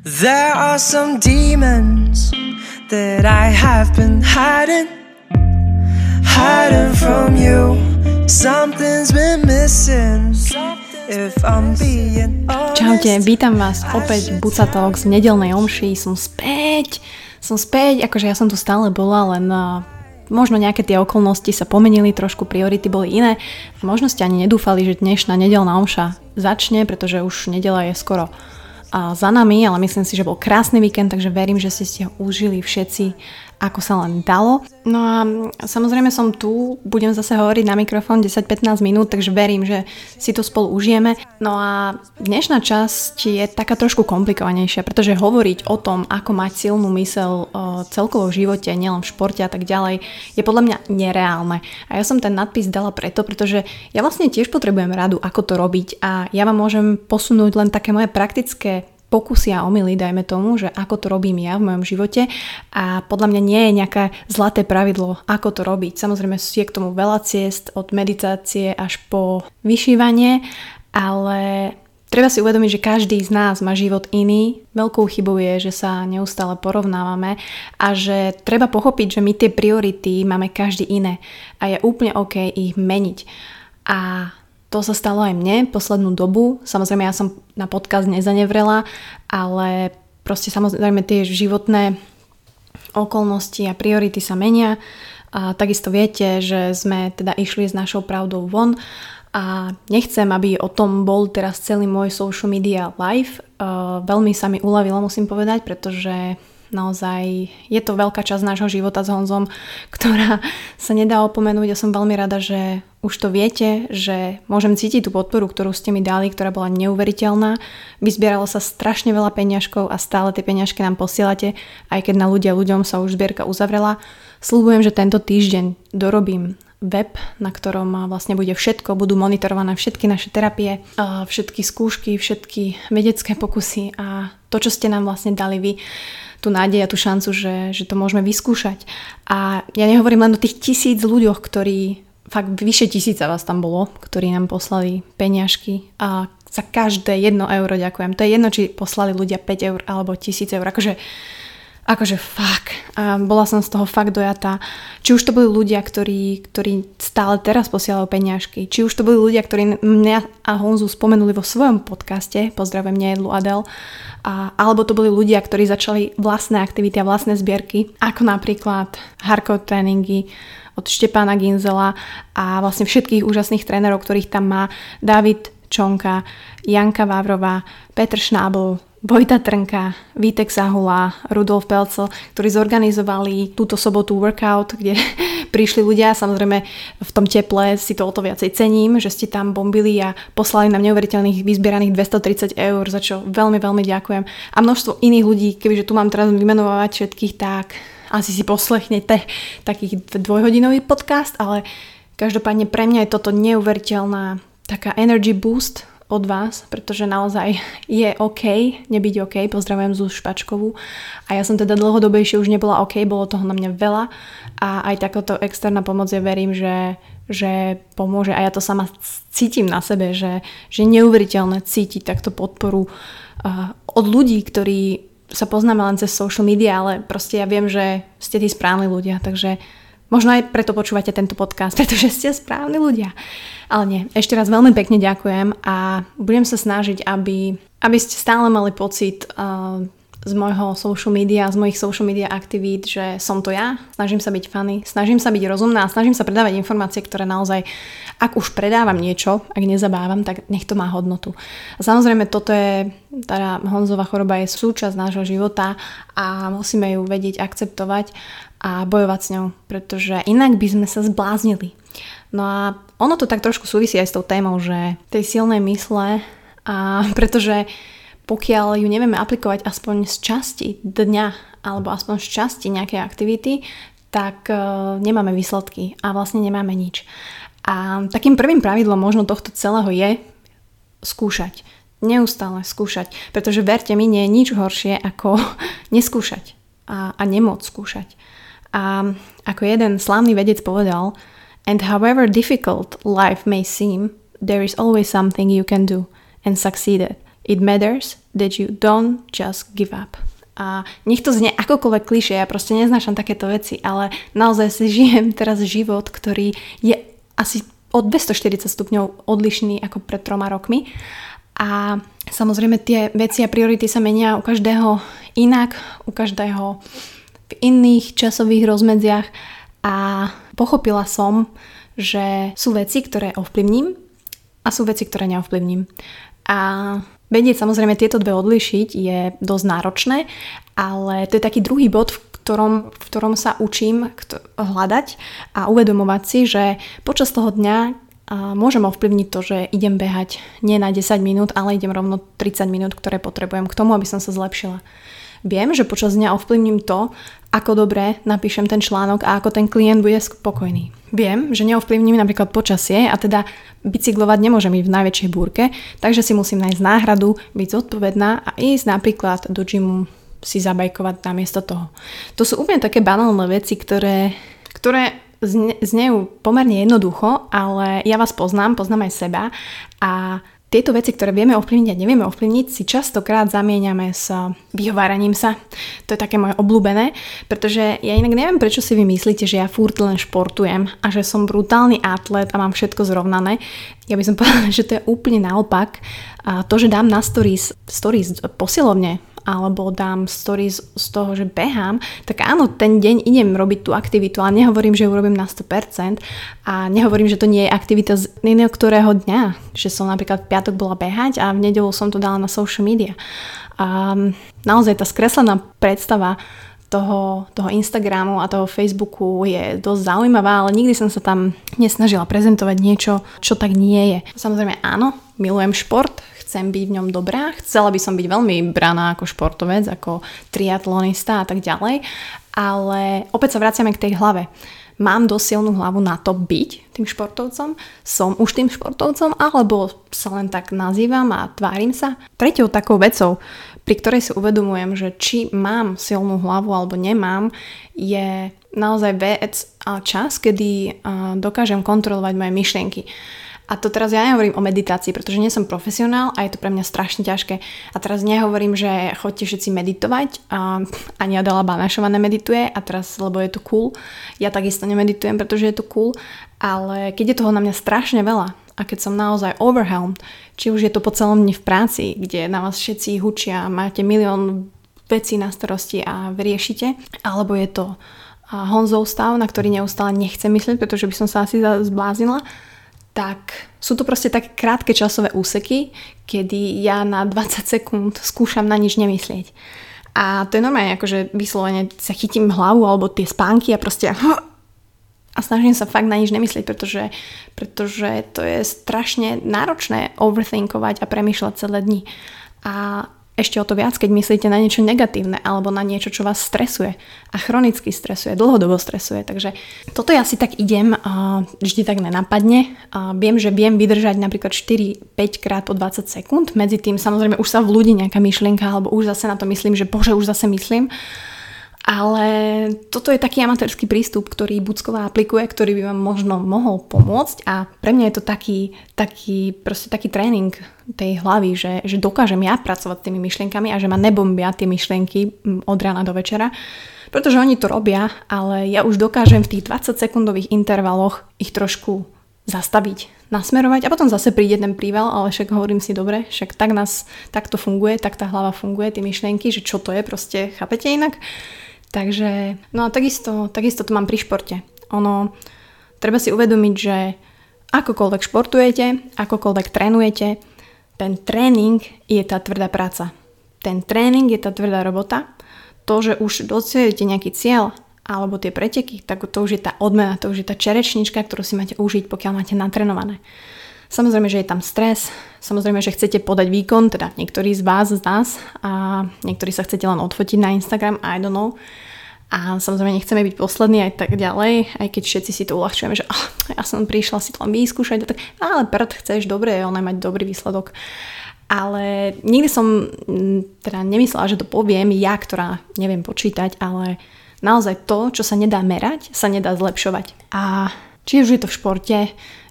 There are some demons that I have been hiding, hiding from you. Something's been missing. If I'm being Čaute, vítam vás opäť v Buca Talks v nedelnej omši. Som späť, som späť, akože ja som tu stále bola, len uh, možno nejaké tie okolnosti sa pomenili, trošku priority boli iné. Možno ste ani nedúfali, že dnešná nedelná omša začne, pretože už nedela je skoro za nami, ale myslím si, že bol krásny víkend, takže verím, že ste si ho užili všetci ako sa len dalo. No a samozrejme som tu, budem zase hovoriť na mikrofón 10-15 minút, takže verím, že si to spolu užijeme. No a dnešná časť je taká trošku komplikovanejšia, pretože hovoriť o tom, ako mať silnú mysel celkovo v živote, nielen v športe a tak ďalej, je podľa mňa nereálne. A ja som ten nadpis dala preto, pretože ja vlastne tiež potrebujem radu, ako to robiť a ja vám môžem posunúť len také moje praktické pokusy a omily, dajme tomu, že ako to robím ja v mojom živote a podľa mňa nie je nejaké zlaté pravidlo, ako to robiť. Samozrejme je k tomu veľa ciest, od meditácie až po vyšívanie, ale treba si uvedomiť, že každý z nás má život iný. Veľkou chybou je, že sa neustále porovnávame a že treba pochopiť, že my tie priority máme každý iné a je úplne OK ich meniť. A to sa stalo aj mne poslednú dobu. Samozrejme, ja som na podcast nezanevrela, ale proste samozrejme tie životné okolnosti a priority sa menia. A takisto viete, že sme teda išli s našou pravdou von a nechcem, aby o tom bol teraz celý môj social media live. Uh, veľmi sa mi uľavilo, musím povedať, pretože naozaj je to veľká časť nášho života s Honzom, ktorá sa nedá opomenúť. Ja som veľmi rada, že už to viete, že môžem cítiť tú podporu, ktorú ste mi dali, ktorá bola neuveriteľná. Vyzbieralo sa strašne veľa peňažkov a stále tie peňažky nám posielate, aj keď na ľudia ľuďom sa už zbierka uzavrela. Slúbujem, že tento týždeň dorobím web, na ktorom vlastne bude všetko, budú monitorované všetky naše terapie, všetky skúšky, všetky vedecké pokusy a to, čo ste nám vlastne dali vy, tú nádej a tú šancu, že, že to môžeme vyskúšať. A ja nehovorím len o tých tisíc ľuďoch, ktorí fakt vyše tisíca vás tam bolo, ktorí nám poslali peňažky a za každé jedno euro ďakujem. To je jedno, či poslali ľudia 5 eur alebo 1000 eur. Akože, akože fakt. A bola som z toho fakt dojatá. Či už to boli ľudia, ktorí, ktorí stále teraz posielajú peňažky, či už to boli ľudia, ktorí mňa a Honzu spomenuli vo svojom podcaste, pozdravujem Nejedlu Adel, a, alebo to boli ľudia, ktorí začali vlastné aktivity a vlastné zbierky, ako napríklad hardcore tréningy, od Štepána Ginzela a vlastne všetkých úžasných trénerov, ktorých tam má David Čonka, Janka Vávrová, Petr Šnábl, Vojta Trnka, Vítek Zahula, Rudolf Pelcel, ktorí zorganizovali túto sobotu workout, kde prišli ľudia, samozrejme v tom teple si to o to viacej cením, že ste tam bombili a poslali nám neuveriteľných vyzbieraných 230 eur, za čo veľmi, veľmi ďakujem. A množstvo iných ľudí, kebyže tu mám teraz vymenovať všetkých, tak asi si poslechnete taký dvojhodinový podcast, ale každopádne pre mňa je toto neuveriteľná taká energy boost od vás, pretože naozaj je OK nebyť OK, pozdravujem Zuz Špačkovú. A ja som teda dlhodobejšie už nebola OK, bolo toho na mňa veľa. A aj takáto externá pomoc ja verím, že, že pomôže. A ja to sama cítim na sebe, že, že neuveriteľné cítiť takto podporu uh, od ľudí, ktorí sa poznáme len cez social media, ale proste ja viem, že ste tí správni ľudia, takže možno aj preto počúvate tento podcast, pretože ste správni ľudia. Ale nie, ešte raz veľmi pekne ďakujem a budem sa snažiť, aby, aby ste stále mali pocit uh, z môjho social media, z mojich social media aktivít, že som to ja, snažím sa byť funny, snažím sa byť rozumná, snažím sa predávať informácie, ktoré naozaj, ak už predávam niečo, ak nezabávam, tak nech to má hodnotu. Samozrejme toto je, teda Honzová choroba je súčasť nášho života a musíme ju vedieť akceptovať a bojovať s ňou, pretože inak by sme sa zbláznili. No a ono to tak trošku súvisí aj s tou témou, že tej silnej mysle a pretože pokiaľ ju nevieme aplikovať aspoň z časti dňa alebo aspoň z časti nejakej aktivity, tak uh, nemáme výsledky a vlastne nemáme nič. A takým prvým pravidlom možno tohto celého je skúšať. Neustále skúšať. Pretože verte mi, nie je nič horšie ako neskúšať a, a nemôcť skúšať. A ako jeden slávny vedec povedal, and however difficult life may seem, there is always something you can do and succeed it It matters that you don't just give up. A nech to znie akokoľvek klišie, ja proste neznášam takéto veci, ale naozaj si žijem teraz život, ktorý je asi o 240 stupňov odlišný ako pred troma rokmi. A samozrejme tie veci a priority sa menia u každého inak, u každého v iných časových rozmedziach a pochopila som, že sú veci, ktoré ovplyvním a sú veci, ktoré neovplyvním. A vedieť samozrejme tieto dve odlišiť je dosť náročné, ale to je taký druhý bod, v ktorom, v ktorom sa učím hľadať a uvedomovať si, že počas toho dňa môžem ovplyvniť to, že idem behať nie na 10 minút, ale idem rovno 30 minút, ktoré potrebujem k tomu, aby som sa zlepšila. Viem, že počas dňa ovplyvním to, ako dobre napíšem ten článok a ako ten klient bude spokojný. Viem, že neovplyvním napríklad počasie a teda bicyklovať nemôžem ísť v najväčšej búrke, takže si musím nájsť náhradu, byť zodpovedná a ísť napríklad do gymu si zabajkovať namiesto toho. To sú úplne také banálne veci, ktoré, ktoré znejú pomerne jednoducho, ale ja vás poznám, poznám aj seba a tieto veci, ktoré vieme ovplyvniť a nevieme ovplyvniť, si častokrát zamieňame s vyhováraním sa. To je také moje obľúbené, pretože ja inak neviem, prečo si vy myslíte, že ja furt len športujem a že som brutálny atlet a mám všetko zrovnané. Ja by som povedala, že to je úplne naopak. A to, že dám na stories, stories posilovne alebo dám stories z toho, že behám, tak áno, ten deň idem robiť tú aktivitu, ale nehovorím, že ju robím na 100% a nehovorím, že to nie je aktivita z iného ktorého dňa, že som napríklad v piatok bola behať a v nedelu som to dala na social media. A naozaj tá skreslená predstava toho, toho Instagramu a toho Facebooku je dosť zaujímavá, ale nikdy som sa tam nesnažila prezentovať niečo, čo tak nie je. Samozrejme áno, milujem šport, chcem byť v ňom dobrá, chcela by som byť veľmi braná ako športovec, ako triatlonista a tak ďalej, ale opäť sa vraciame k tej hlave. Mám dosť silnú hlavu na to byť tým športovcom? Som už tým športovcom? Alebo sa len tak nazývam a tvárim sa? Tretou takou vecou, pri ktorej si uvedomujem, že či mám silnú hlavu alebo nemám, je naozaj vec a čas, kedy dokážem kontrolovať moje myšlienky. A to teraz ja nehovorím o meditácii, pretože nie som profesionál a je to pre mňa strašne ťažké. A teraz nehovorím, že chodte všetci meditovať. A ani Adela Banašova nemedituje a teraz, lebo je to cool. Ja takisto nemeditujem, pretože je to cool. Ale keď je toho na mňa strašne veľa a keď som naozaj overwhelmed, či už je to po celom dni v práci, kde na vás všetci hučia, máte milión vecí na starosti a riešite, alebo je to Honzov stav, na ktorý neustále nechcem myslieť, pretože by som sa asi zbláznila, tak sú to proste také krátke časové úseky, kedy ja na 20 sekúnd skúšam na nič nemyslieť. A to je normálne, akože vyslovene sa chytím hlavu alebo tie spánky a proste a snažím sa fakt na nič nemyslieť, pretože, pretože to je strašne náročné overthinkovať a premýšľať celé dni. A ešte o to viac, keď myslíte na niečo negatívne alebo na niečo, čo vás stresuje a chronicky stresuje, dlhodobo stresuje. Takže toto ja si tak idem a vždy tak nenapadne. A viem, že viem vydržať napríklad 4-5 krát po 20 sekúnd. Medzi tým samozrejme už sa vľúdi nejaká myšlienka alebo už zase na to myslím, že bože, už zase myslím. Ale toto je taký amatérsky prístup, ktorý Bucková aplikuje, ktorý by vám možno mohol pomôcť a pre mňa je to taký, taký, proste taký tréning tej hlavy, že, že dokážem ja pracovať s tými myšlienkami a že ma nebombia tie myšlienky od rána do večera. Pretože oni to robia, ale ja už dokážem v tých 20 sekundových intervaloch ich trošku zastaviť, nasmerovať a potom zase príde ten príval, ale však hovorím si dobre, však tak nás, tak to funguje, tak tá hlava funguje, tie myšlienky, že čo to je, proste chápete inak. Takže, no a takisto, takisto to mám pri športe. Ono, treba si uvedomiť, že akokoľvek športujete, akokoľvek trénujete, ten tréning je tá tvrdá práca. Ten tréning je tá tvrdá robota. To, že už dosiahnete nejaký cieľ, alebo tie preteky, tak to už je tá odmena, to už je tá čerečnička, ktorú si máte užiť, pokiaľ máte natrenované. Samozrejme, že je tam stres, samozrejme, že chcete podať výkon, teda niektorí z vás, z nás a niektorí sa chcete len odfotiť na Instagram, I don't know. A samozrejme nechceme byť poslední aj tak ďalej, aj keď všetci si to uľahčujeme, že oh, ja som prišla si to len vyskúšať, tak, ale prd chceš, dobre je mať dobrý výsledok. Ale nikdy som teda nemyslela, že to poviem ja, ktorá neviem počítať, ale naozaj to, čo sa nedá merať, sa nedá zlepšovať. A či už je to v športe,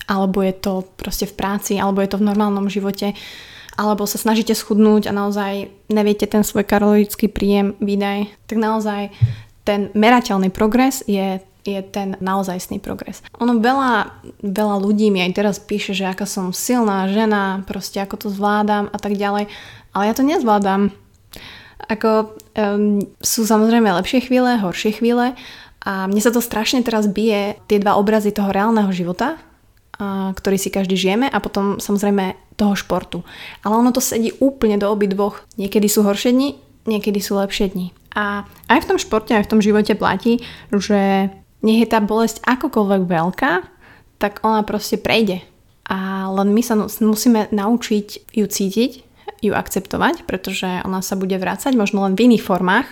alebo je to proste v práci, alebo je to v normálnom živote, alebo sa snažíte schudnúť a naozaj neviete ten svoj kalorický príjem výdaj, tak naozaj ten merateľný progres je je ten naozajstný progres. Ono veľa, veľa ľudí mi aj teraz píše, že aká som silná žena, proste ako to zvládam a tak ďalej, ale ja to nezvládam. Ako um, sú samozrejme lepšie chvíle, horšie chvíle a mne sa to strašne teraz bije, tie dva obrazy toho reálneho života, ktorý si každý žijeme a potom samozrejme toho športu. Ale ono to sedí úplne do obi dvoch. Niekedy sú horšie dni, niekedy sú lepšie dni. A aj v tom športe, aj v tom živote platí, že nech je tá bolesť akokoľvek veľká, tak ona proste prejde. A len my sa musíme naučiť ju cítiť, ju akceptovať, pretože ona sa bude vrácať možno len v iných formách,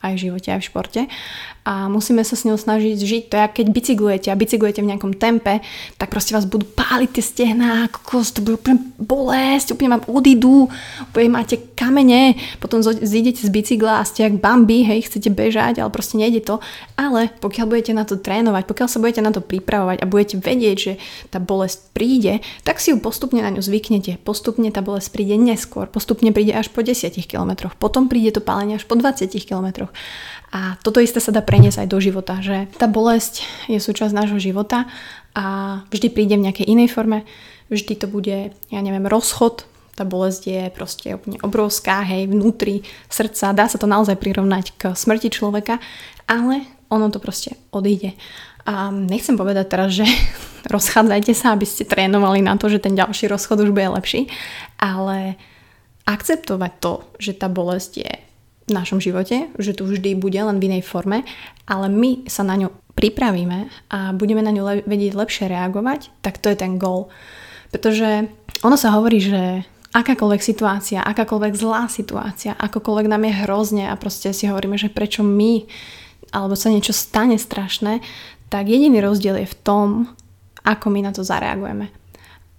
aj v živote, aj v športe a musíme sa s ňou snažiť žiť. To je, keď bicyklujete a bicyklujete v nejakom tempe, tak proste vás budú páliť tie stehná, kokos, to bude úplne bolesť, úplne vám odídu, úplne máte kamene, potom zídete z bicykla a ste jak Bambi, hej, chcete bežať, ale proste nejde to. Ale pokiaľ budete na to trénovať, pokiaľ sa budete na to pripravovať a budete vedieť, že tá bolesť príde, tak si ju postupne na ňu zvyknete. Postupne tá bolesť príde neskôr, postupne príde až po 10 kilometroch, potom príde to pálenie až po 20 kilometroch. A toto isté sa dá preniesť aj do života, že tá bolesť je súčasť nášho života a vždy príde v nejakej inej forme, vždy to bude, ja neviem, rozchod, tá bolesť je proste úplne obrovská, hej, vnútri srdca, dá sa to naozaj prirovnať k smrti človeka, ale ono to proste odíde. A nechcem povedať teraz, že rozchádzajte sa, aby ste trénovali na to, že ten ďalší rozchod už bude lepší, ale akceptovať to, že tá bolesť je v našom živote, že tu vždy bude len v inej forme, ale my sa na ňu pripravíme a budeme na ňu le- vedieť lepšie reagovať, tak to je ten goal. Pretože ono sa hovorí, že akákoľvek situácia, akákoľvek zlá situácia, akokoľvek nám je hrozne a proste si hovoríme, že prečo my, alebo sa niečo stane strašné, tak jediný rozdiel je v tom, ako my na to zareagujeme.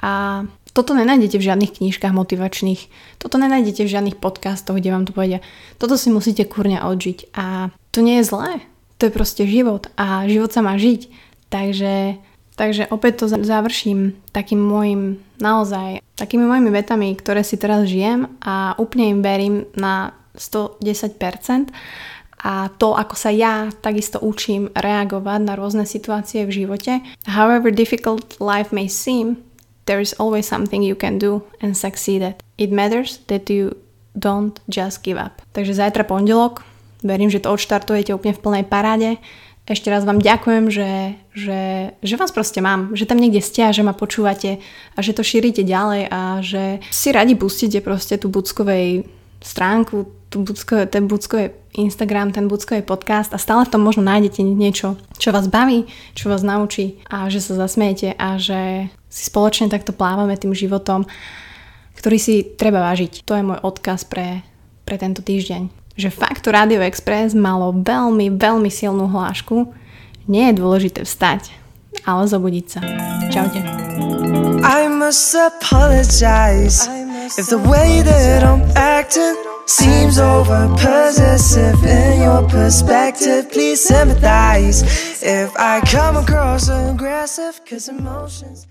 A toto nenájdete v žiadnych knížkach motivačných, toto nenájdete v žiadnych podcastoch, kde vám to povedia. Toto si musíte kurne odžiť a to nie je zlé. To je proste život a život sa má žiť. Takže, takže opäť to završím takým môjim naozaj, takými mojimi vetami, ktoré si teraz žijem a úplne im verím na 110% a to, ako sa ja takisto učím reagovať na rôzne situácie v živote. However difficult life may seem, there is always something you can do and succeed at. It matters that you don't just give up. Takže zajtra pondelok, verím, že to odštartujete úplne v plnej paráde. Ešte raz vám ďakujem, že, že, že vás proste mám, že tam niekde ste a že ma počúvate a že to šírite ďalej a že si radi pustíte proste tú Buckovej stránku, tú Buckové, ten Buckovej Instagram, ten Buckovej podcast a stále v tom možno nájdete niečo, čo vás baví, čo vás naučí a že sa zasmiete a že si spoločne takto plávame tým životom, ktorý si treba vážiť. To je môj odkaz pre, pre tento týždeň. Že fakt to Radio Express malo veľmi, veľmi silnú hlášku. Nie je dôležité vstať, ale zobudiť sa. Čaute. I must apologize if the way that I'm acting seems over possessive in your perspective. Please sympathize if I come across aggressive, cause emotions.